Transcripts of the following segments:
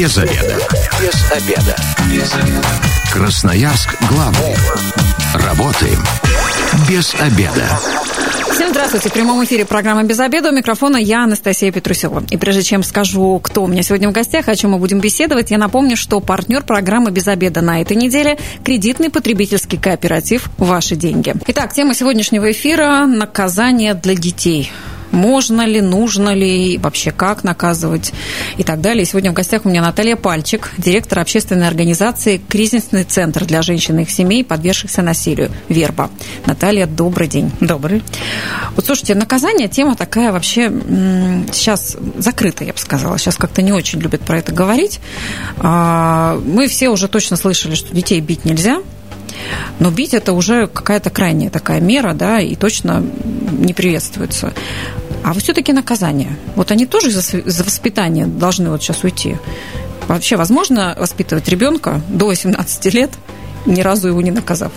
Без обеда. Без обеда. Без обеда. Красноярск главный. Работаем без обеда. Всем здравствуйте. В прямом эфире программа «Без обеда». У микрофона я, Анастасия Петрусева. И прежде чем скажу, кто у меня сегодня в гостях, о чем мы будем беседовать, я напомню, что партнер программы «Без обеда» на этой неделе – кредитный потребительский кооператив «Ваши деньги». Итак, тема сегодняшнего эфира – наказание для детей можно ли, нужно ли, вообще как наказывать и так далее. И сегодня в гостях у меня Наталья Пальчик, директор общественной организации «Кризисный центр для женщин и их семей, подвергшихся насилию» «Верба». Наталья, добрый день. Добрый. Вот слушайте, наказание тема такая вообще сейчас закрытая, я бы сказала. Сейчас как-то не очень любят про это говорить. А, мы все уже точно слышали, что детей бить нельзя, но бить это уже какая-то крайняя такая мера, да, и точно не приветствуется. А вот все-таки наказание. Вот они тоже за, воспитание должны вот сейчас уйти. Вообще возможно воспитывать ребенка до 18 лет, ни разу его не наказав?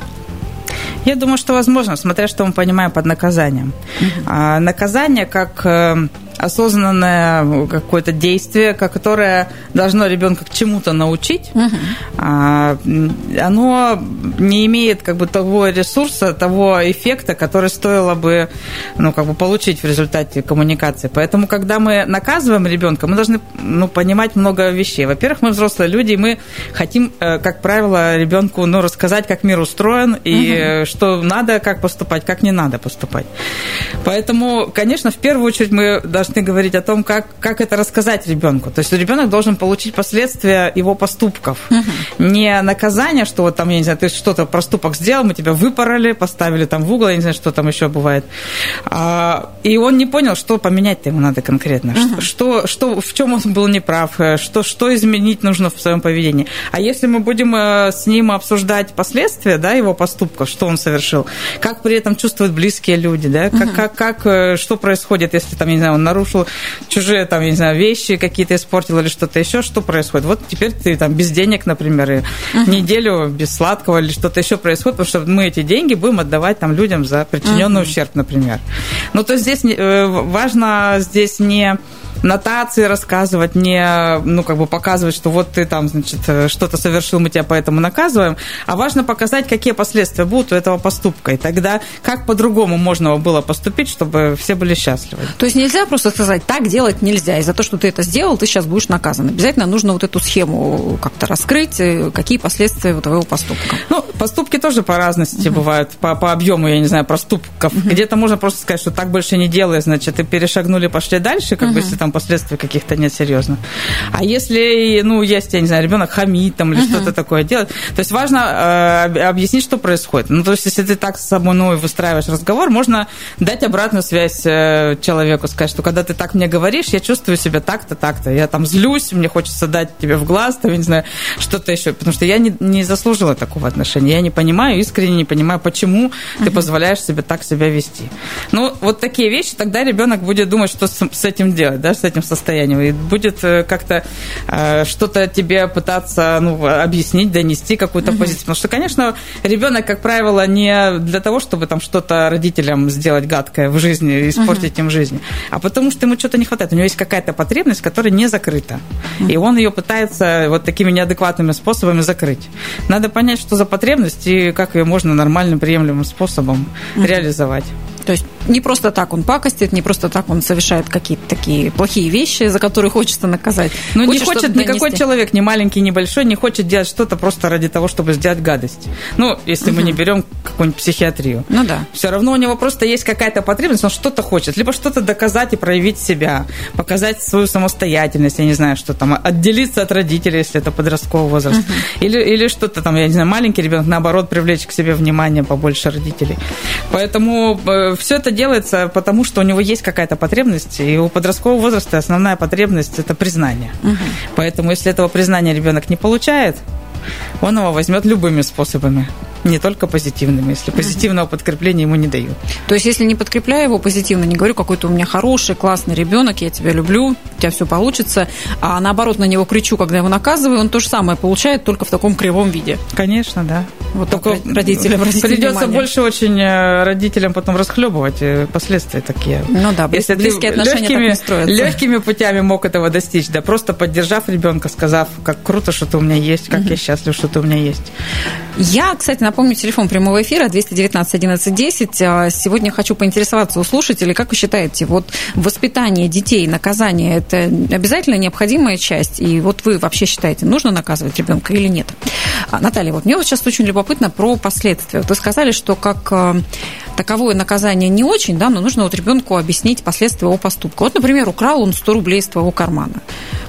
Я думаю, что возможно, смотря что мы понимаем под наказанием. Угу. А, наказание как э, осознанное какое-то действие, которое должно ребенка к чему-то научить, угу. оно не имеет как бы того ресурса, того эффекта, который стоило бы ну, как бы получить в результате коммуникации. Поэтому, когда мы наказываем ребенка, мы должны ну, понимать много вещей. Во-первых, мы взрослые люди, и мы хотим, э, как правило, ребенку ну, рассказать, как мир устроен, и угу. что надо, как поступать, как не надо поступать. Поэтому, конечно, в первую очередь мы должны должны говорить о том, как, как это рассказать ребенку. То есть ребенок должен получить последствия его поступков. Не наказание, что вот там, я не знаю, ты что-то проступок сделал, мы тебя выпороли, поставили там в угол, я не знаю, что там еще бывает. А, и он не понял, что поменять-то ему надо конкретно. Угу. Что, что, в чем он был неправ, что, что изменить нужно в своем поведении. А если мы будем э, с ним обсуждать последствия да, его поступков, что он совершил, как при этом чувствуют близкие люди, да, как, как, как, э, что происходит, если там, я не знаю, он нарушил чужие, там, я не знаю, вещи какие-то испортил или что-то еще, что происходит? Вот теперь ты там без денег, например, и uh-huh. неделю без сладкого или что-то еще происходит, потому что мы эти деньги будем отдавать там людям за причиненный uh-huh. ущерб, например. Ну, то есть здесь э, важно здесь не нотации рассказывать, не, ну, как бы показывать, что вот ты там, значит, э, что-то совершил, мы тебя поэтому наказываем, а важно показать, какие последствия будут у этого поступка. И тогда как по-другому можно было поступить, чтобы все были счастливы. То есть нельзя просто сказать, так делать нельзя, и за то, что ты это сделал, ты сейчас будешь наказан. Обязательно нужно вот эту схему как-то раскрыть, э, какие последствия твоего поступка. Ну, поступки тоже по разности угу. бывают, по, по объему, я не знаю, проступков. Угу. Где-то можно просто сказать, что так больше не делай, значит, и перешагнули, пошли дальше, как угу. бы, если там последствий каких-то нет серьезно. А если, ну, есть, я не знаю, ребенок хамит там или uh-huh. что-то такое делает, то есть важно э, объяснить, что происходит. Ну, то есть, если ты так с собой ну, выстраиваешь разговор, можно дать обратную связь э, человеку, сказать, что когда ты так мне говоришь, я чувствую себя так-то, так-то. Я там злюсь, мне хочется дать тебе в глаз, там, я не знаю, что-то еще. Потому что я не, не заслужила такого отношения. Я не понимаю, искренне не понимаю, почему uh-huh. ты позволяешь себе так себя вести. Ну, вот такие вещи, тогда ребенок будет думать, что с, с этим делать, да, с этим состоянием. И будет э, как-то э, что-то тебе пытаться ну, объяснить, донести какую-то позицию. Потому что, конечно, ребенок, как правило, не для того, чтобы там что-то родителям сделать гадкое в жизни, испортить им жизнь, а потому что ему что-то не хватает. У него есть какая-то потребность, которая не закрыта. И он ее пытается вот такими неадекватными способами закрыть. Надо понять, что за потребность и как ее можно нормальным, приемлемым способом реализовать. То есть не просто так он пакостит, не просто так он совершает какие-то такие плохие вещи, за которые хочется наказать. Ну, не хочет никакой человек, ни маленький, ни большой, не хочет делать что-то просто ради того, чтобы сделать гадость. Ну, если угу. мы не берем какую-нибудь психиатрию. Ну да. Все равно у него просто есть какая-то потребность, он что-то хочет. Либо что-то доказать и проявить себя, показать свою самостоятельность, я не знаю, что там, отделиться от родителей, если это подростковый возраст. Угу. Или, или что-то там, я не знаю, маленький ребенок, наоборот, привлечь к себе внимание побольше родителей. Поэтому э, все это делается потому, что у него есть какая-то потребность, и у подросткового возраста основная потребность – это признание. Угу. Поэтому, если этого признания ребенок не получает, он его возьмет любыми способами. не только позитивными, если позитивного подкрепления ему не дают. То есть, если не подкрепляю его позитивно, не говорю, какой то у меня хороший, классный ребенок, я тебя люблю, у тебя все получится, а наоборот на него кричу, когда его наказываю, он то же самое получает, только в таком кривом виде. Конечно, да. Вот только родителям Придется больше очень э, родителям потом расхлебывать э, последствия такие. Ну да, если близкие отношения легкими, так не строятся. Легкими путями мог этого достичь, да, просто поддержав ребенка, сказав, как круто, что ты у меня есть, как угу. я счастлив, что ты у меня есть. Я, кстати, напомню телефон прямого эфира 219 11 10. Сегодня хочу поинтересоваться у слушателей, как вы считаете, вот воспитание детей, наказание – это обязательно необходимая часть? И вот вы вообще считаете, нужно наказывать ребенка или нет? А, Наталья, вот мне вот сейчас очень любопытно про последствия. Вы сказали, что как э, таковое наказание не очень, да, но нужно вот ребенку объяснить последствия его поступка. Вот, например, украл он 100 рублей из твоего кармана.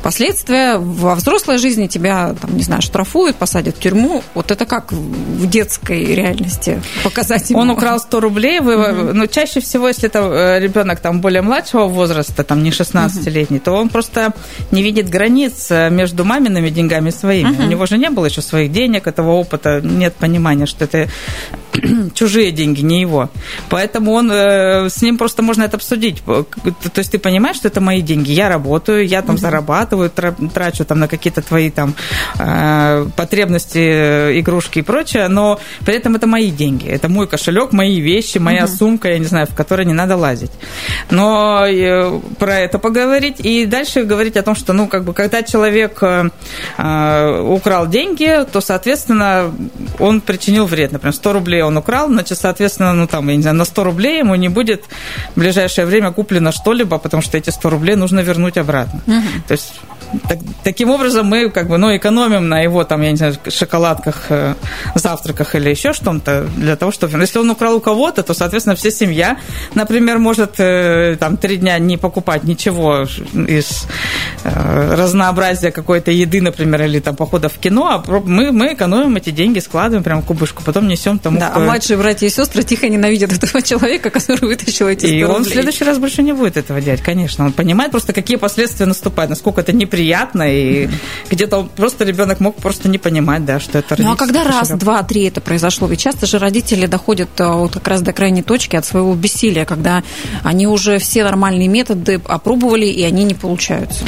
Последствия во взрослой жизни тебя, там, не знаю, штрафуют, посадят в тюрьму. Вот это как в детской реальности показать ему? Он украл 100 рублей, вы, угу. ну, чаще всего, если это э, ребенок там более младшего возраста, там не 16-летний, угу. то он просто не видит границ э, между мамиными деньгами и своими. Угу. У него же не было еще своих денег, этого опыта, нет понимания, что это чужие деньги, не его. Поэтому он, э, с ним просто можно это обсудить. То есть ты понимаешь, что это мои деньги, я работаю, я там зарабатываю, трачу там на какие-то твои там э, потребности, игрушки и прочее, но при этом это мои деньги, это мой кошелек, мои вещи, моя угу. сумка, я не знаю, в которой не надо лазить. Но э, про это поговорить и дальше говорить о том, что, ну, как бы, когда человек украл деньги, то, соответственно, он причинил вред. Например, 100 рублей он украл, значит, соответственно, ну, там, я не знаю, на 100 рублей ему не будет в ближайшее время куплено что-либо, потому что эти 100 рублей нужно вернуть обратно. Угу. То есть так, таким образом мы как бы, ну, экономим на его, там, я не знаю, шоколадках, э, завтраках или еще что-то для того, чтобы... Если он украл у кого-то, то, соответственно, вся семья, например, может э, там три дня не покупать ничего из э, разнообразия какой-то еды, например, или там похода в кино, а мы, мы экономим эти деньги, складываем прям в кубышку, потом несем тому, да, кто... а младшие братья и сестры тихо ненавидят этого человека, который вытащил эти 100 И он в следующий раз больше не будет этого делать, конечно. Он понимает просто, какие последствия наступают, насколько это неприятно, и где-то просто ребенок мог просто не понимать, да, что это Ну а когда раз, два, три это произошло? Ведь часто же родители доходят э, вот как раз до крайней точки от своего бессилия, когда они уже все нормальные методы опробовали, и они не получаются.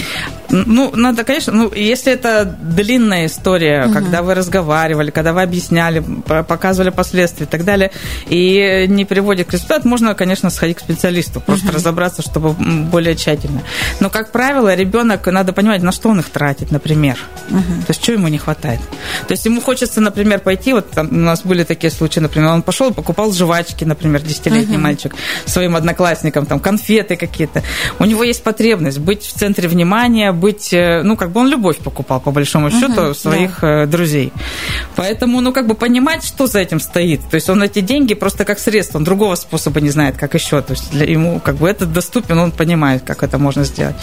Ну, надо, конечно, ну, если это длинная история, угу. когда вы разговаривали, когда вы объясняли, показывали последствия и так далее, и не приводит к результату, можно, конечно, сходить к специалисту, просто угу. разобраться, чтобы более тщательно. Но, как правило, ребенок, надо понимать, на что он их тратит, например. Угу. То есть, что ему не хватает. То есть, ему хочется, например, пойти, вот там у нас были такие случаи, например, он пошел и покупал жвачки, например, десятилетний угу. мальчик своим одноклассникам, там, конфеты какие-то. У него есть потребность быть в центре внимания, быть, э, ну, как бы он любовь покупал, по большому счету, uh-huh, своих да. друзей. Поэтому, ну, как бы понимать, что за этим стоит. То есть он эти деньги просто как средство, он другого способа не знает, как еще. То есть для ему, как бы, это доступен, он понимает, как это можно сделать.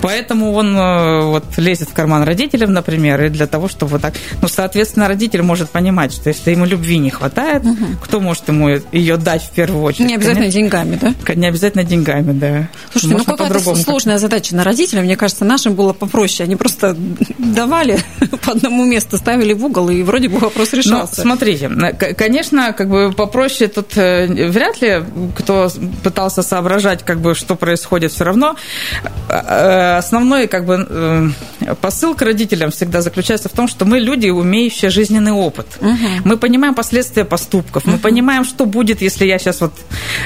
Поэтому он э, вот лезет в карман родителям, например, и для того, чтобы вот так... Ну, соответственно, родитель может понимать, что если ему любви не хватает, uh-huh. кто может ему ее дать в первую очередь? Не обязательно Конечно, деньгами, да? Не обязательно деньгами, да. Слушайте, Можно ну какая-то сложная задача на родителя, мне кажется, наши нашим было попроще. Они просто давали по одному месту, ставили в угол, и вроде бы вопрос ну, решался. Ну, смотрите, конечно, как бы попроще тут э, вряд ли кто пытался соображать, как бы, что происходит все равно. Э, основной, как бы, э, посыл к родителям всегда заключается в том, что мы люди, умеющие жизненный опыт. Угу. Мы понимаем последствия поступков, угу. мы понимаем, что будет, если я сейчас вот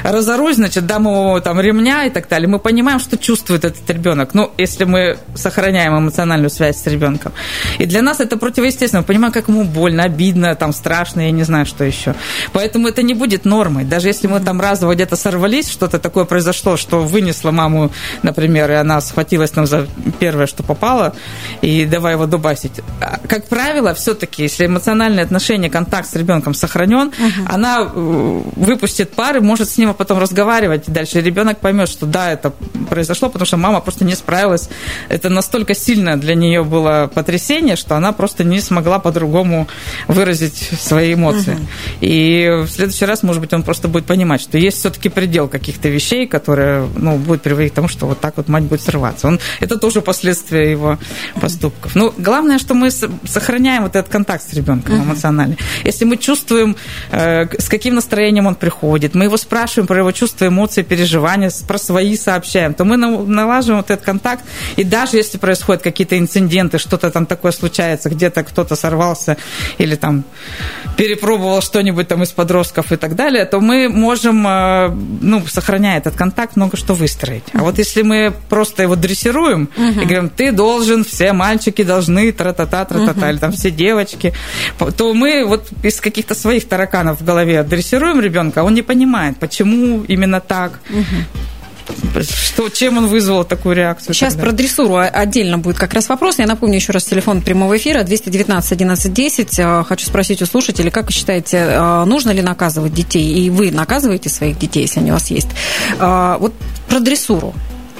разорусь, значит, дам ему там ремня и так далее. Мы понимаем, что чувствует этот ребенок. Ну, если мы сохраняем эмоциональную связь с ребенком. И для нас это противоестественно. Мы понимаем, как ему больно, обидно, там страшно, я не знаю, что еще. Поэтому это не будет нормой. Даже если мы там разово где-то сорвались, что-то такое произошло, что вынесло маму, например, и она схватилась там за первое, что попало, и давай его дубасить. А, как правило, все-таки, если эмоциональные отношения, контакт с ребенком сохранен, uh-huh. она э, выпустит пары, может с ним потом разговаривать. И дальше ребенок поймет, что да, это произошло, потому что мама просто не справилась это настолько сильно для нее было потрясение, что она просто не смогла по-другому выразить свои эмоции. Угу. И в следующий раз, может быть, он просто будет понимать, что есть все-таки предел каких-то вещей, которые ну, будут приводить к тому, что вот так вот мать будет срываться. Он, это тоже последствия его поступков. Ну, главное, что мы сохраняем вот этот контакт с ребенком эмоциональный. Если мы чувствуем, э, с каким настроением он приходит, мы его спрашиваем про его чувства, эмоции, переживания, про свои сообщаем, то мы налаживаем вот этот контакт, и даже если происходят какие-то инциденты, что-то там такое случается, где-то кто-то сорвался или там перепробовал что-нибудь там из подростков и так далее, то мы можем, э, ну, сохраняя этот контакт, много что выстроить. А вот если мы просто его дрессируем uh-huh. и говорим, ты должен, все мальчики должны, тра-та-та, тра-та-та, uh-huh. или там все девочки, то мы вот из каких-то своих тараканов в голове дрессируем ребенка, он не понимает, почему именно так. Uh-huh. Что, чем он вызвал такую реакцию? Сейчас тогда? про дрессуру отдельно будет как раз вопрос. Я напомню еще раз телефон прямого эфира 219 11 10. Хочу спросить у слушателей, как вы считаете, э, нужно ли наказывать детей? И вы наказываете своих детей, если они у вас есть? Э, вот про дрессуру.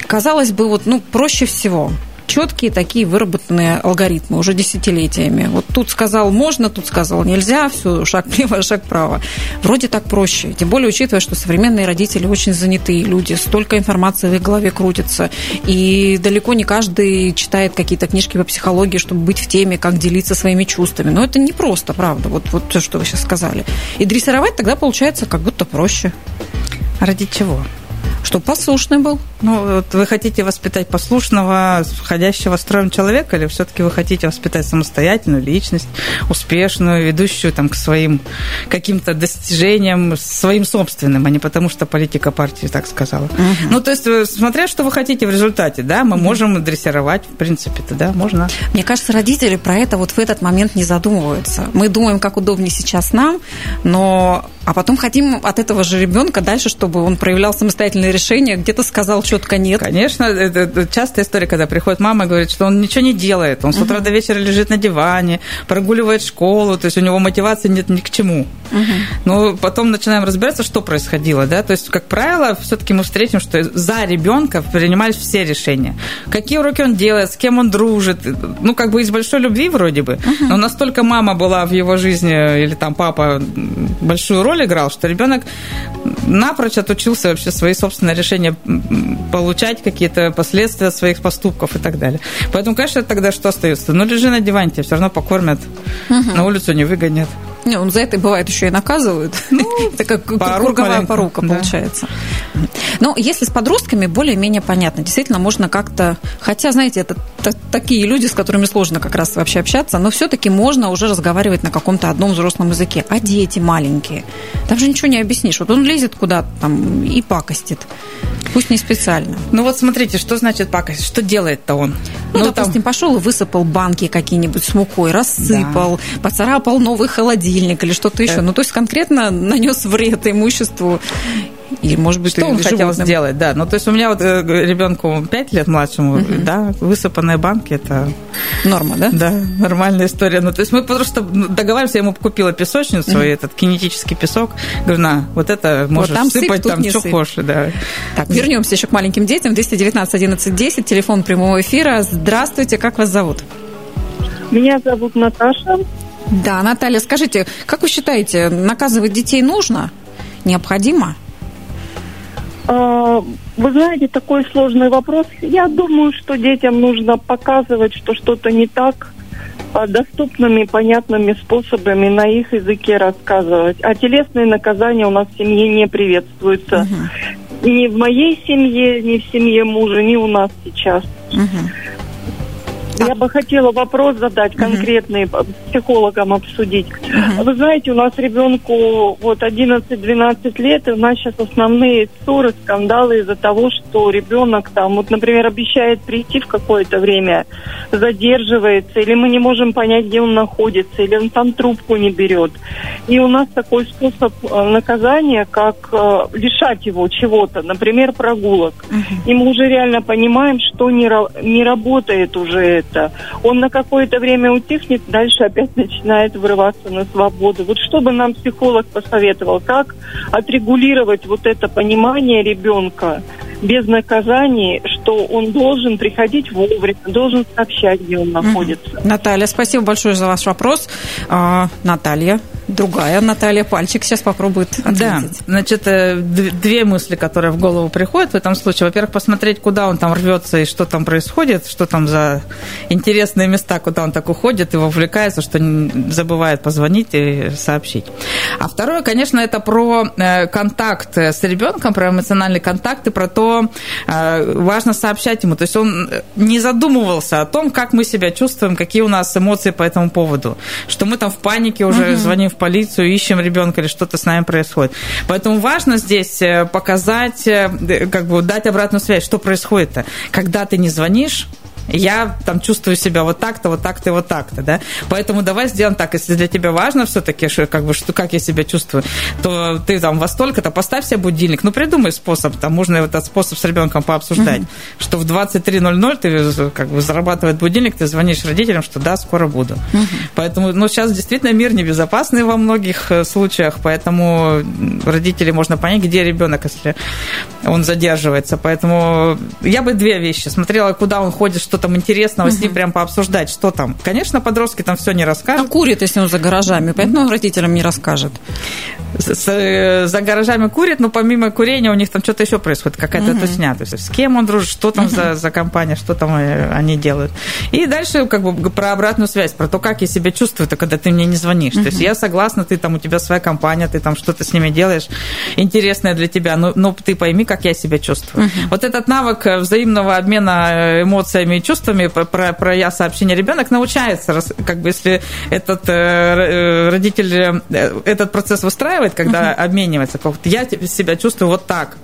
Казалось бы, вот, ну, проще всего четкие такие выработанные алгоритмы уже десятилетиями. Вот тут сказал можно, тут сказал нельзя, все, шаг влево, шаг вправо. Вроде так проще. Тем более, учитывая, что современные родители очень занятые люди, столько информации в их голове крутится. И далеко не каждый читает какие-то книжки по психологии, чтобы быть в теме, как делиться своими чувствами. Но это не просто, правда, вот, вот то, что вы сейчас сказали. И дрессировать тогда получается как будто проще. Ради чего? Чтобы послушный был. Ну, вот вы хотите воспитать послушного, входящего строем человека, или все-таки вы хотите воспитать самостоятельную личность, успешную, ведущую там, к своим каким-то достижениям, своим собственным, а не потому, что политика партии так сказала. Угу. Ну, то есть, э, смотря что вы хотите в результате, да, мы угу. можем дрессировать, в принципе-то, да, можно. Мне кажется, родители про это вот в этот момент не задумываются. Мы думаем, как удобнее сейчас нам, но а потом хотим от этого же ребенка дальше, чтобы он проявлял самостоятельное решение, где-то сказал четко нет. Конечно, это частая история, когда приходит мама и говорит, что он ничего не делает, он с утра до вечера лежит на диване, прогуливает школу, то есть у него мотивации нет ни к чему. Uh-huh. Но потом начинаем разбираться, что происходило, да, то есть, как правило, все-таки мы встретим, что за ребенка принимались все решения. Какие уроки он делает, с кем он дружит, ну, как бы из большой любви вроде бы, uh-huh. но настолько мама была в его жизни, или там папа большую роль играл, что ребенок напрочь отучился вообще свои собственные решения получать, какие-то последствия своих поступков и так далее. Поэтому, конечно, тогда что остается? Ну, лежи на диване, тебя все равно покормят, угу. на улицу не выгонят. Не, он за это бывает еще и наказывают. Ну, это как круговая порука получается. Но если с подростками более-менее понятно, действительно можно как-то, хотя, знаете, это такие люди, с которыми сложно как раз вообще общаться, но все-таки можно уже разговаривать на каком-то одном взрослом языке. А дети маленькие, там же ничего не объяснишь. Вот он лезет куда-то там и пакостит. Пусть не специально. Ну вот смотрите, что значит пакость? Что делает-то он? Ну, ну допустим, там... пошел и высыпал банки какие-нибудь с мукой, рассыпал, да. поцарапал новый холодильник или что-то еще. Э... Ну, то есть конкретно нанес вред имуществу или, может быть, что он хотел животным. сделать, да. Ну, то есть у меня вот э, ребенку 5 лет младшему, угу. да, высыпанные банки это норма, да? Да, нормальная история. Ну, то есть мы просто договариваемся, я ему купила песочницу, угу. этот кинетический песок. Говорю, на, вот это можешь вот там сыпать, сыпь, там что хочешь, да. Так, вернемся еще к маленьким детям. 219 11 10, телефон прямого эфира. Здравствуйте, как вас зовут? Меня зовут Наташа. Да, Наталья, скажите, как вы считаете, наказывать детей нужно? Необходимо? А, вы знаете, такой сложный вопрос. Я думаю, что детям нужно показывать, что что-то не так, а, доступными, понятными способами на их языке рассказывать. А телесные наказания у нас в семье не приветствуются. Угу. Ни в моей семье, ни в семье мужа, ни у нас сейчас. Угу. Я бы хотела вопрос задать конкретный, uh психологам обсудить. uh Вы знаете, у нас ребенку вот 11-12 лет, и у нас сейчас основные ссоры, скандалы из-за того, что ребенок там, вот, например, обещает прийти в какое-то время, задерживается, или мы не можем понять, где он находится, или он там трубку не берет. И у нас такой способ э, наказания, как э, лишать его чего-то, например, прогулок. uh И мы уже реально понимаем, что не, не работает уже это. Он на какое-то время утихнет, дальше опять начинает вырываться на свободу. Вот что бы нам психолог посоветовал, как отрегулировать вот это понимание ребенка без наказаний, что он должен приходить вовремя, должен сообщать, где он находится. Наталья, спасибо большое за ваш вопрос. А, Наталья, другая Наталья Пальчик сейчас попробует ответить. Да, значит, э, две мысли, которые в голову приходят в этом случае. Во-первых, посмотреть, куда он там рвется и что там происходит, что там за интересные места, куда он так уходит и вовлекается, что забывает позвонить и сообщить. А второе, конечно, это про э, контакт с ребенком, про эмоциональный контакт и про то, э, важно сообщать ему. То есть он не задумывался о том, как мы себя чувствуем, какие у нас эмоции по этому поводу, что мы там в панике уже угу. звоним в полицию, ищем ребенка или что-то с нами происходит. Поэтому важно здесь э, показать, э, как бы дать обратную связь, что происходит-то. Когда ты не звонишь, я там чувствую себя вот так-то, вот так-то и вот так-то, да. Поэтому давай сделаем так, если для тебя важно все-таки, как бы, что, как я себя чувствую, то ты там во столько-то поставь себе будильник, ну, придумай способ, там можно этот способ с ребенком пообсуждать, угу. что в 23.00 ты как бы зарабатывает будильник, ты звонишь родителям, что да, скоро буду. Угу. Поэтому, ну, сейчас действительно мир небезопасный во многих э, случаях, поэтому родители можно понять, где ребенок, если он задерживается. Поэтому я бы две вещи смотрела, куда он ходит, что там интересного угу. с ним прям пообсуждать, что там. Конечно, подростки там все не расскажут. А курит, если он за гаражами, поэтому родителям не расскажет. С, э, за гаражами курит, но помимо курения у них там что-то еще происходит, какая-то угу. тусня. То есть с кем он дружит, что там угу. за, за компания, что там э, они делают. И дальше как бы про обратную связь, про то, как я себя чувствую, то когда ты мне не звонишь. Угу. То есть я согласна, ты там, у тебя своя компания, ты там что-то с ними делаешь интересное для тебя, но, но ты пойми, как я себя чувствую. Угу. Вот этот навык взаимного обмена эмоциями чувствами, про, про я сообщение ребенок научается, как бы если этот э, э, родитель э, этот процесс выстраивает, когда uh-huh. обменивается, как я себя чувствую вот так.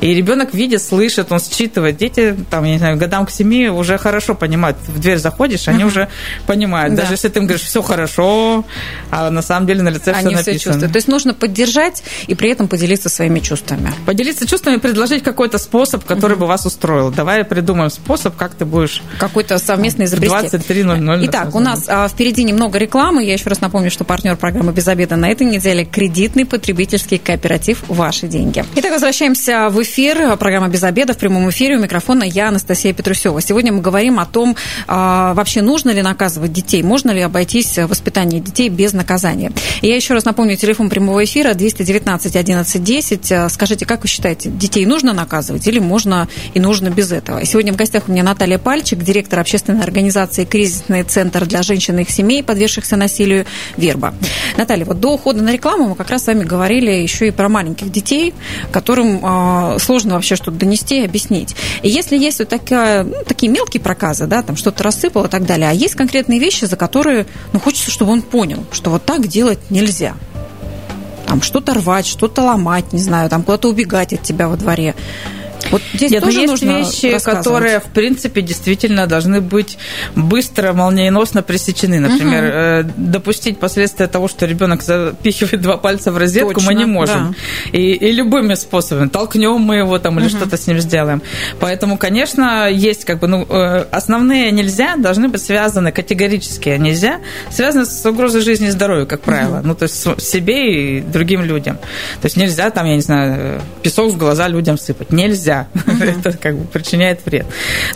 И ребенок видит, слышит, он считывает. Дети, там, я не знаю, годам к семи уже хорошо понимают. В дверь заходишь, они uh-huh. уже понимают. Да. Даже если ты им говоришь, все хорошо, а на самом деле на лице они все написано. Все чувствуют. То есть нужно поддержать и при этом поделиться своими чувствами. Поделиться чувствами, предложить какой-то способ, который uh-huh. бы вас устроил. Давай придумаем способ, как ты будешь какой-то совместный изобрести. 23.00. Итак, у нас а, впереди немного рекламы. Я еще раз напомню, что партнер программы «Без обеда» на этой неделе – кредитный потребительский кооператив «Ваши деньги». Итак, возвращаемся в эфир. Программа «Без обеда» в прямом эфире. У микрофона я, Анастасия Петрусева. Сегодня мы говорим о том, а, вообще нужно ли наказывать детей, можно ли обойтись воспитание детей без наказания. И я еще раз напомню, телефон прямого эфира 219 11 10. Скажите, как вы считаете, детей нужно наказывать или можно и нужно без этого? Сегодня в гостях у меня Наталья Пальчик, директор общественной организации «Кризисный центр для женщин и их семей, подвергшихся насилию Верба». Наталья, вот до ухода на рекламу мы как раз с вами говорили еще и про маленьких детей, которым э, сложно вообще что-то донести и объяснить. И если есть вот такая, ну, такие мелкие проказы, да, там что-то рассыпало и так далее, а есть конкретные вещи, за которые, ну, хочется, чтобы он понял, что вот так делать нельзя там что-то рвать, что-то ломать, не знаю, там куда-то убегать от тебя во дворе. Вот здесь Нет, тоже есть вещи, которые, в принципе, действительно должны быть быстро, молниеносно пресечены. Например, угу. э, допустить последствия того, что ребенок запихивает два пальца в розетку, Точно, мы не можем. Да. И, и любыми способами. Толкнем мы его там или угу. что-то с ним сделаем. Поэтому, конечно, есть как бы, ну, э, основные нельзя должны быть связаны категорически нельзя, связаны с угрозой жизни и здоровья, как правило. Угу. Ну, то есть себе и другим людям. То есть нельзя там, я не знаю, песок в глаза людям сыпать. Нельзя нельзя. Угу. это как бы причиняет вред.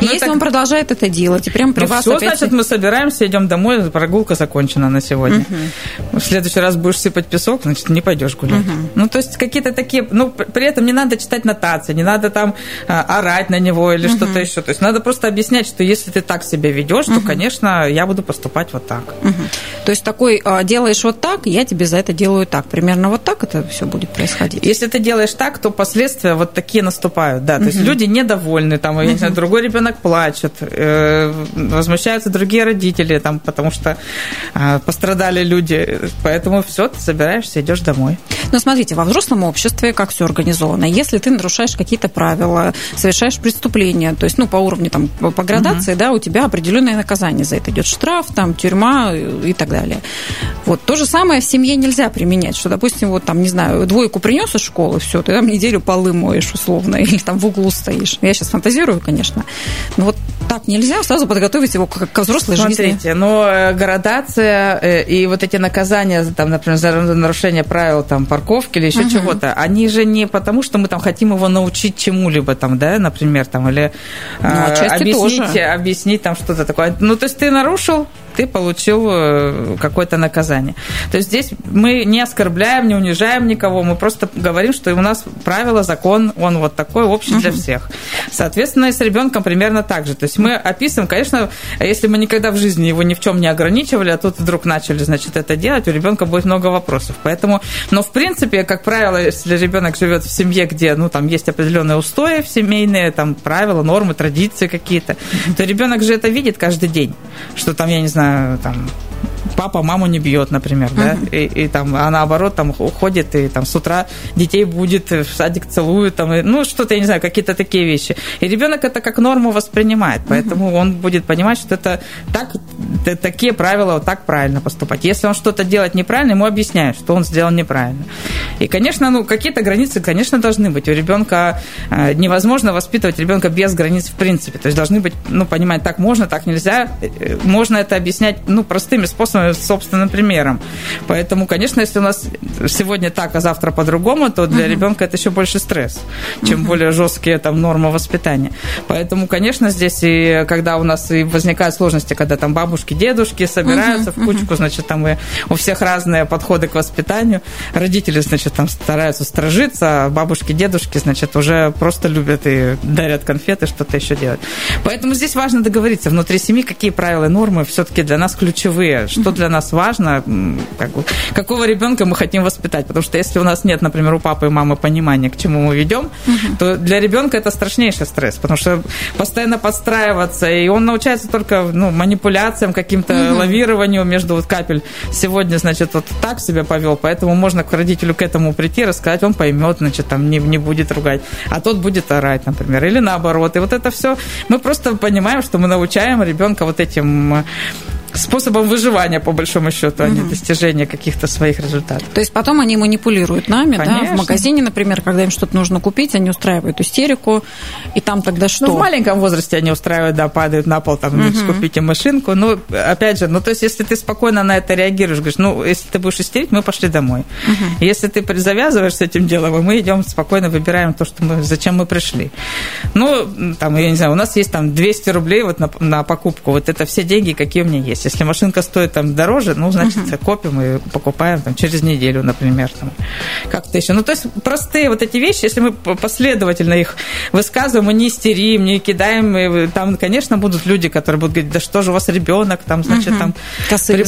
Но Если так... он продолжает это делать, и прям при ну, вас все, опять... значит, мы собираемся, идем домой, прогулка закончена на сегодня. Угу. В следующий раз будешь сыпать песок, значит, не пойдешь гулять. Угу. Ну, то есть какие-то такие... Ну, при этом не надо читать нотации, не надо там а, орать на него или угу. что-то еще. То есть надо просто объяснять, что если ты так себя ведешь, угу. то, конечно, я буду поступать вот так. Угу. То есть такой а, делаешь вот так, я тебе за это делаю так. Примерно вот так это все будет происходить. Если ты делаешь так, то последствия вот такие наступают, да. То есть люди недовольны, там, я не знаю, другой ребенок плачет, э, возмущаются другие родители, там, потому что э, пострадали люди. Поэтому все, ты собираешься, идешь домой. Но смотрите, во взрослом обществе как все организовано. Если ты нарушаешь какие-то правила, совершаешь преступления, то есть, ну, по уровню там по градации, угу. да, у тебя определенное наказание за это идет штраф, там, тюрьма и так далее. Вот то же самое в семье нельзя применять, что, допустим, вот там, не знаю, двойку принес из школы, все, ты там неделю полы моешь условно, или там в углу стоишь. Я сейчас фантазирую, конечно. Но вот так нельзя, сразу подготовить его к, к взрослой Смотрите, жизни. Смотрите, но э, градация э, и вот эти наказания, там, например, за нарушение правил там, парковки или еще угу. чего-то, они же не потому, что мы там хотим его научить чему-либо, там, да, например, там, или ну, объяснить, тоже. объяснить там что-то такое. Ну, то есть ты нарушил, ты получил э, какое-то наказание. То есть здесь мы не оскорбляем, не унижаем никого, мы просто говорим, что у нас правило, закон, он вот такой, общий для всех. Соответственно, и с ребенком примерно так же. То есть мы описываем, конечно, если мы никогда в жизни его ни в чем не ограничивали, а тут вдруг начали, значит, это делать, у ребенка будет много вопросов. Поэтому, но в принципе, как правило, если ребенок живет в семье, где, ну, там есть определенные устои семейные, там правила, нормы, традиции какие-то, то ребенок же это видит каждый день, что там, я не знаю, там папа маму не бьет, например, да, и, и там, а наоборот, там уходит и там с утра детей будет, в садик целует, там, и, ну, что-то, я не знаю, какие-то такие вещи. И ребенок это как норму воспринимает, поэтому он будет понимать, что это так, такие правила, вот так правильно поступать. Если он что-то делает неправильно, ему объясняют, что он сделал неправильно. И, конечно, ну, какие-то границы, конечно, должны быть. У ребенка э, невозможно воспитывать ребенка без границ в принципе. То есть должны быть, ну, понимать, так можно, так нельзя. Э, можно это объяснять, ну, простыми способами, собственным примером. Поэтому, конечно, если у нас сегодня так, а завтра по-другому, то для uh-huh. ребенка это еще больше стресс, чем uh-huh. более жесткие там нормы воспитания. Поэтому, конечно, здесь и когда у нас и возникают сложности, когда там бабушки, дедушки собираются uh-huh. в кучку, значит, там и у всех разные подходы к воспитанию. Родители, значит, там стараются сторожиться, а бабушки, дедушки, значит, уже просто любят и дарят конфеты, что-то еще делать. Поэтому здесь важно договориться внутри семьи, какие правила и нормы все-таки для нас ключевые, что для нас важно, как, какого ребенка мы хотим воспитать. Потому что если у нас нет, например, у папы и мамы понимания, к чему мы ведем, угу. то для ребенка это страшнейший стресс, потому что постоянно подстраиваться, и он научается только ну, манипуляциям, каким-то угу. лавированию между вот капель. Сегодня, значит, вот так себя повел, поэтому можно к родителю к этому прийти, рассказать, он поймет, значит, там не, не будет ругать, а тот будет орать, например, или наоборот. И вот это все, мы просто понимаем, что мы научаем ребенка вот этим способом выживания, по большому счету, а не достижения каких-то своих результатов. То есть потом они манипулируют нами, Конечно. да, в магазине, например, когда им что-то нужно купить, они устраивают истерику, и там тогда что? Ну, в маленьком возрасте они устраивают, да, падают на пол, там, угу. купите машинку. Ну, опять же, ну, то есть, если ты спокойно на это реагируешь, говоришь, ну, если ты будешь истерить, мы пошли домой. Угу. Если ты завязываешь с этим делом, мы идем спокойно, выбираем то, что мы, зачем мы пришли. Ну, там, я не знаю, у нас есть там 200 рублей вот на, на покупку, вот это все деньги, какие у меня есть есть. Если машинка стоит там дороже, ну, значит, uh-huh. копим и покупаем там через неделю, например, там, как-то еще. Ну, то есть простые вот эти вещи, если мы последовательно их высказываем, мы не истерим, не кидаем, и там, конечно, будут люди, которые будут говорить, да что же у вас ребенок, там, значит, uh-huh. там, Косые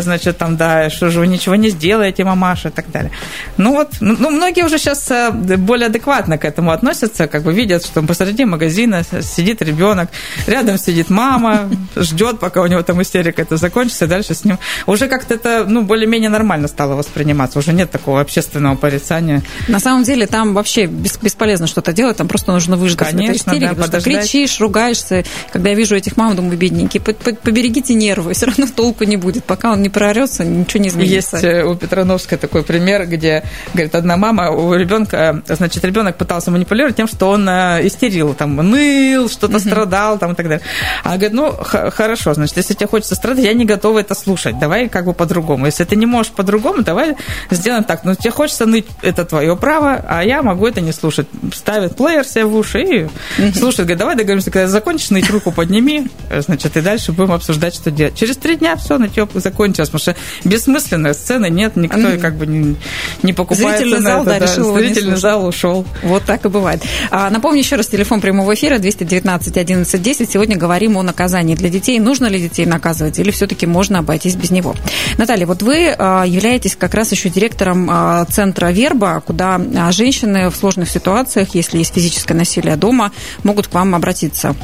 значит, там, да, что же вы ничего не сделаете, мамаша и так далее. Ну, вот, ну, ну, многие уже сейчас э, более адекватно к этому относятся, как бы видят, что посреди магазина сидит ребенок, рядом сидит мама, ждет, пока у него там истерика истерика это закончится, и дальше с ним уже как-то это, ну, более-менее нормально стало восприниматься, уже нет такого общественного порицания. На самом деле там вообще бесполезно что-то делать, там просто нужно выждать Конечно, истерике, да, потому что кричишь, ругаешься. Когда я вижу этих мам, думаю, бедненькие, поберегите нервы, все равно толку не будет, пока он не прорется, ничего не изменится. Есть э, у Петрановской такой пример, где, говорит, одна мама, у ребенка, значит, ребенок пытался манипулировать тем, что он э, истерил, там, ныл, что-то страдал, там, и так далее. Она говорит, ну, хорошо, значит, если тебе хочется страдать, я не готова это слушать. Давай как бы по-другому. Если ты не можешь по-другому, давай сделаем так. Ну, тебе хочется ныть, это твое право, а я могу это не слушать. Ставит плеер себе в уши и слушает. Говорит, давай договоримся, когда закончишь, ныть руку подними, значит, и дальше будем обсуждать, что делать. Через три дня все, нытье закончилось, потому что бессмысленная сцена, нет, никто как бы не, не покупает Зрительный зал, это, да, решил Зрительный зал ушел. Вот так и бывает. А, напомню еще раз, телефон прямого эфира 219 11 10. Сегодня говорим о наказании для детей. Нужно ли детей наказывать? Наказывать, или все-таки можно обойтись без него? Наталья, вот вы а, являетесь как раз еще директором а, центра «Верба», куда а, женщины в сложных ситуациях, если есть физическое насилие дома, могут к вам обратиться.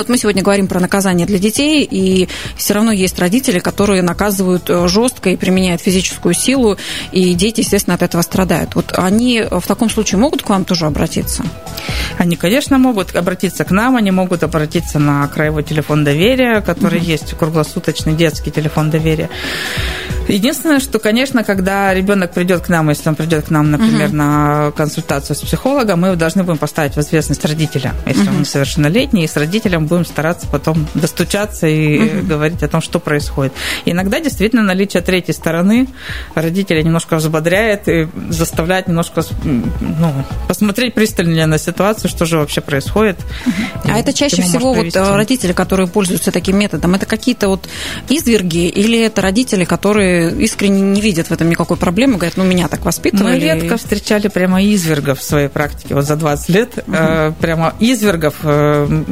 Вот мы сегодня говорим про наказание для детей, и все равно есть родители, которые наказывают э, жестко и применяют физическую силу, и дети, естественно, от этого страдают. Вот они в таком случае могут к вам тоже обратиться? Они, конечно, могут обратиться к нам, они могут обратиться на краевой телефон доверия, который mm-hmm. есть, круглосуточный детский телефон доверия. Единственное, что, конечно, когда ребенок придет к нам, если он придет к нам, например, угу. на консультацию с психологом, мы должны будем поставить в известность родителя, если угу. он несовершеннолетний, и с родителем будем стараться потом достучаться и угу. говорить о том, что происходит. Иногда действительно наличие третьей стороны родителя немножко взбодряет и заставляет немножко ну, посмотреть пристальнее на ситуацию, что же вообще происходит. А это чаще всего вот родители, которые пользуются таким методом, это какие-то вот изверги или это родители, которые искренне не видят в этом никакой проблемы, говорят, ну, меня так воспитывали. Мы редко встречали прямо извергов в своей практике, вот за 20 лет. Угу. Прямо извергов э,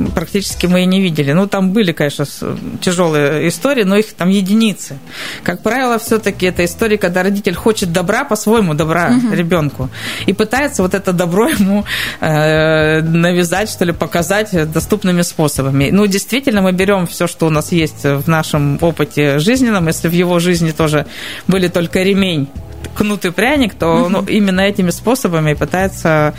практически мы и не видели. Ну, там были, конечно, тяжелые истории, но их там единицы. Как правило, все-таки это история, когда родитель хочет добра по-своему, добра угу. ребенку, и пытается вот это добро ему э, навязать, что ли, показать доступными способами. Ну, действительно, мы берем все, что у нас есть в нашем опыте жизненном, если в его жизни тоже были только ремень кнутый пряник, то угу. ну, именно этими способами пытается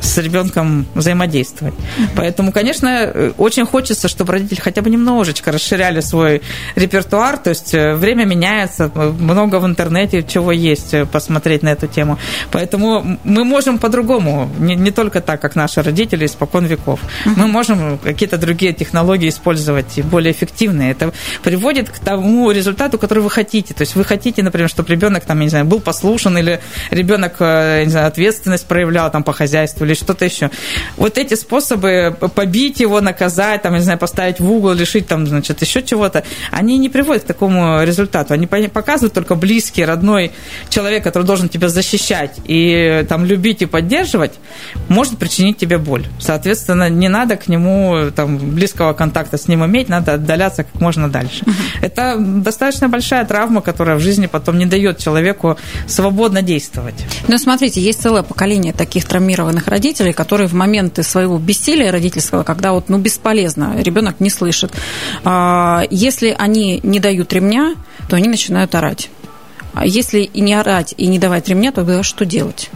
с ребенком взаимодействовать. Поэтому, конечно, очень хочется, чтобы родители хотя бы немножечко расширяли свой репертуар, то есть э, время меняется, много в интернете чего есть э, посмотреть на эту тему. Поэтому мы можем по-другому, не, не только так, как наши родители испокон веков. Мы можем какие-то другие технологии использовать, более эффективные. Это приводит к тому результату, который вы хотите. То есть вы хотите, например, чтобы ребенок там, я не знаю, был послушан или ребенок, э, не знаю, ответственность проявлял там по хозяйству, или что-то еще. Вот эти способы побить его, наказать, там, не знаю, поставить в угол, лишить там, значит, еще чего-то, они не приводят к такому результату. Они показывают только близкий, родной человек, который должен тебя защищать и там любить и поддерживать, может причинить тебе боль. Соответственно, не надо к нему там близкого контакта с ним иметь, надо отдаляться как можно дальше. Это достаточно большая травма, которая в жизни потом не дает человеку свободно действовать. Но смотрите, есть целое поколение таких травмированных родителей, которые в моменты своего бессилия родительского, когда вот, ну, бесполезно, ребенок не слышит, а, если они не дают ремня, то они начинают орать. А если и не орать, и не давать ремня, то что делать?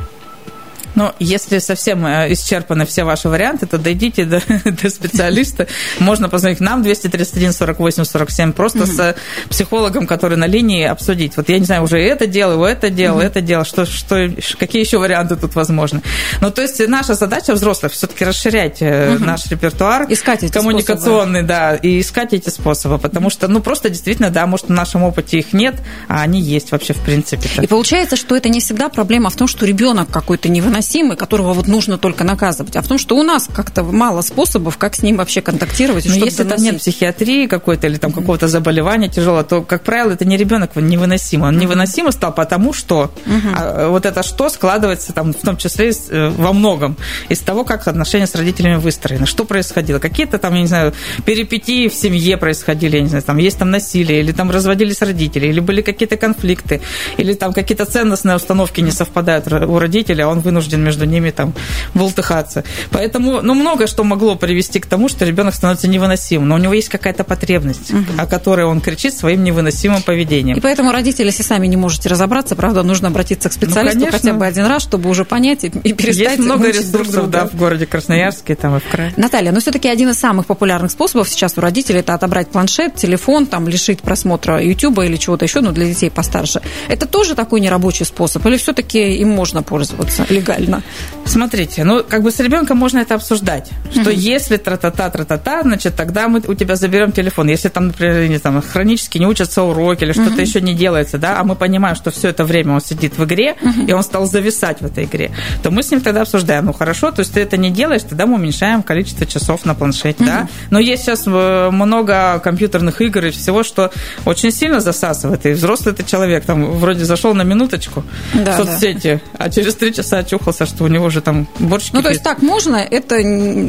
Но если совсем э, исчерпаны все ваши варианты, то дойдите до, до специалиста. Можно позвонить к нам 231 48 47 просто угу. с психологом, который на линии обсудить. Вот я не знаю, уже это делал, это делал, угу. это делал, что, что, какие еще варианты тут возможны. Ну, то есть наша задача взрослых все-таки расширять угу. наш репертуар. Искать эти коммуникационный, способы. да, и искать эти способы, потому что, ну, просто действительно, да, может, в нашем опыте их нет, а они есть вообще в принципе. -то. И получается, что это не всегда проблема в том, что ребенок какой-то невыносимый невыносимый, которого вот нужно только наказывать, а в том, что у нас как-то мало способов, как с ним вообще контактировать. Но если доносить. там нет психиатрии какой-то или там какого-то заболевания тяжелого, то, как правило, это не ребенок невыносимый. Он невыносимый стал потому, что а, вот это что складывается там в том числе э, во многом из того, как отношения с родителями выстроены, что происходило. Какие-то там, я не знаю, перипетии в семье происходили, я не знаю, там есть там насилие, или там разводились родители, или были какие-то конфликты, или там какие-то ценностные установки не совпадают у родителя, а он вынужден вынужден между ними там болтыхаться. Поэтому, ну, много что могло привести к тому, что ребенок становится невыносимым, но у него есть какая-то потребность, угу. о которой он кричит своим невыносимым поведением. И поэтому родители, если сами не можете разобраться, правда, нужно обратиться к ну, специалисту ну, хотя бы один раз, чтобы уже понять и, и перестать Есть много ресурсов, да, в городе Красноярске, там и в крае. Наталья, но все-таки один из самых популярных способов сейчас у родителей это отобрать планшет, телефон, там, лишить просмотра YouTube или чего-то еще, ну, для детей постарше. Это тоже такой нерабочий способ? Или все-таки им можно пользоваться легально? Правильно. Смотрите, ну, как бы с ребенком можно это обсуждать, что угу. если тра-та-та, тра-та-та, значит, тогда мы у тебя заберем телефон. Если там, например, не, там, хронически не учатся уроки или что-то угу. еще не делается, да, а мы понимаем, что все это время он сидит в игре, угу. и он стал зависать в этой игре, то мы с ним тогда обсуждаем, ну, хорошо, то есть ты это не делаешь, тогда мы уменьшаем количество часов на планшете, угу. да. Но есть сейчас э, много компьютерных игр и всего, что очень сильно засасывает, и взрослый это человек, там, вроде зашел на минуточку да, в соцсети, да. а через три часа очухался жаловался, что у него же там борщ Ну, то есть так можно, это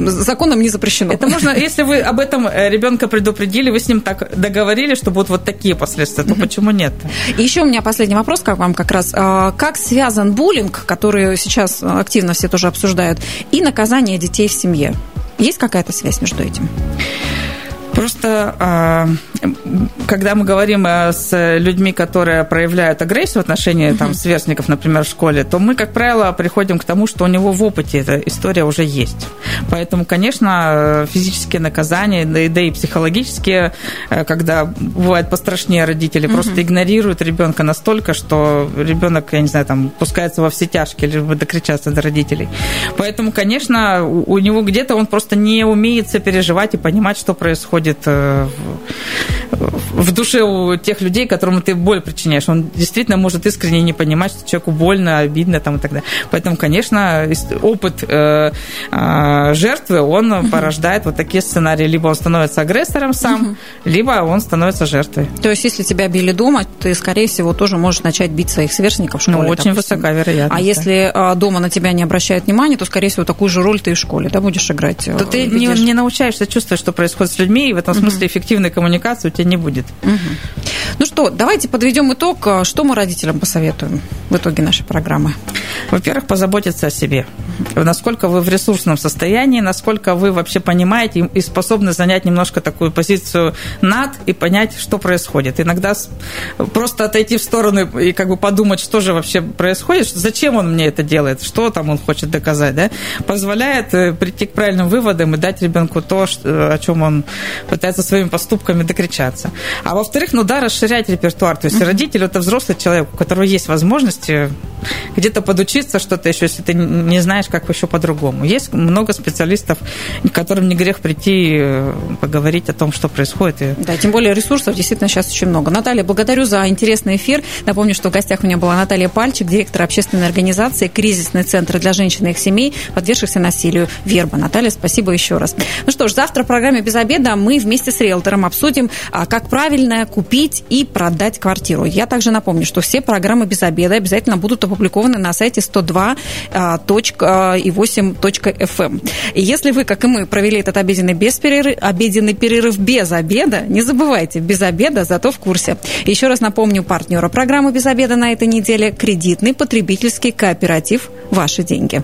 законом не запрещено. Это можно, если вы об этом э, ребенка предупредили, вы с ним так договорили, что будут вот такие последствия, то почему нет? И еще у меня последний вопрос к вам как раз. А, как связан буллинг, который сейчас активно все тоже обсуждают, и наказание детей в семье? Есть какая-то связь между этим? Просто а, когда мы говорим э, с людьми, которые проявляют агрессию в отношении там, сверстников, например, в школе, то мы, как правило, приходим к тому, что у него в опыте эта история уже есть. Поэтому, конечно, физические наказания, да и, да и психологические, э, когда бывает пострашнее родители, просто игнорируют ребенка настолько, что ребенок, я не знаю, там, пускается во все тяжкие, лишь бы докричаться до родителей. Поэтому, конечно, у него где-то он просто не умеет сопереживать и понимать, что происходит э, в душе у тех людей, которым ты боль причиняешь. Он действительно может искренне не понимать, что человеку больно, обидно там, и так далее. Поэтому, конечно, опыт э, э, жертвы, он угу. порождает вот такие сценарии. Либо он становится агрессором сам, угу. либо он становится жертвой. То есть, если тебя били дома, ты, скорее всего, тоже можешь начать бить своих сверстников в школе. Ну, очень допустим. высока вероятность. А если да. дома на тебя не обращают внимания, то, скорее всего, такую же роль ты и в школе да, будешь играть. То ты не, не научаешься чувствовать, что происходит с людьми, и в этом смысле эффективной коммуникации у тебя не будет. Угу. Ну что, давайте подведем итог. Что мы родителям посоветуем в итоге нашей программы? Во-первых, позаботиться о себе. Насколько вы в ресурсном состоянии, насколько вы вообще понимаете и способны занять немножко такую позицию над и понять, что происходит. Иногда просто отойти в сторону и как бы подумать, что же вообще происходит, зачем он мне это делает, что там он хочет доказать, да, позволяет э, прийти к правильным выводам и дать ребенку то, о чем он пытается своими поступками докричаться. А во-вторых, ну да, расширять репертуар. То есть родитель это взрослый человек, у которого есть возможности где-то подучиться что-то еще, если ты не знаешь, как еще по-другому. Есть много специалистов, которым не грех прийти э, поговорить о том, что происходит. Да, тем более ресурсов действительно сейчас очень много. Наталья, благодарю за интересный эфир. Напомню, что в гостях у меня была Наталья Пальчик, директор общественной организации «Кризисный центр для женщин и их семей, подвергшихся насилию Верба». Наталья, спасибо еще раз. Ну что ж, завтра в программе «Без обеда» мы вместе с риэлтором обсудим, а, как правильно купить и продать квартиру. Я также напомню, что все программы «Без обеда» обязательно будут опубликованы на сайте 102.8.fm. Эм. И если вы, как и мы, провели этот обеденный, без перерыв, обеденный перерыв без обеда, не забывайте, без обеда, зато в курсе. Еще раз напомню партнера программы «Без обеда» на этой неделе – кредитный потребительский кооператив «Ваши деньги».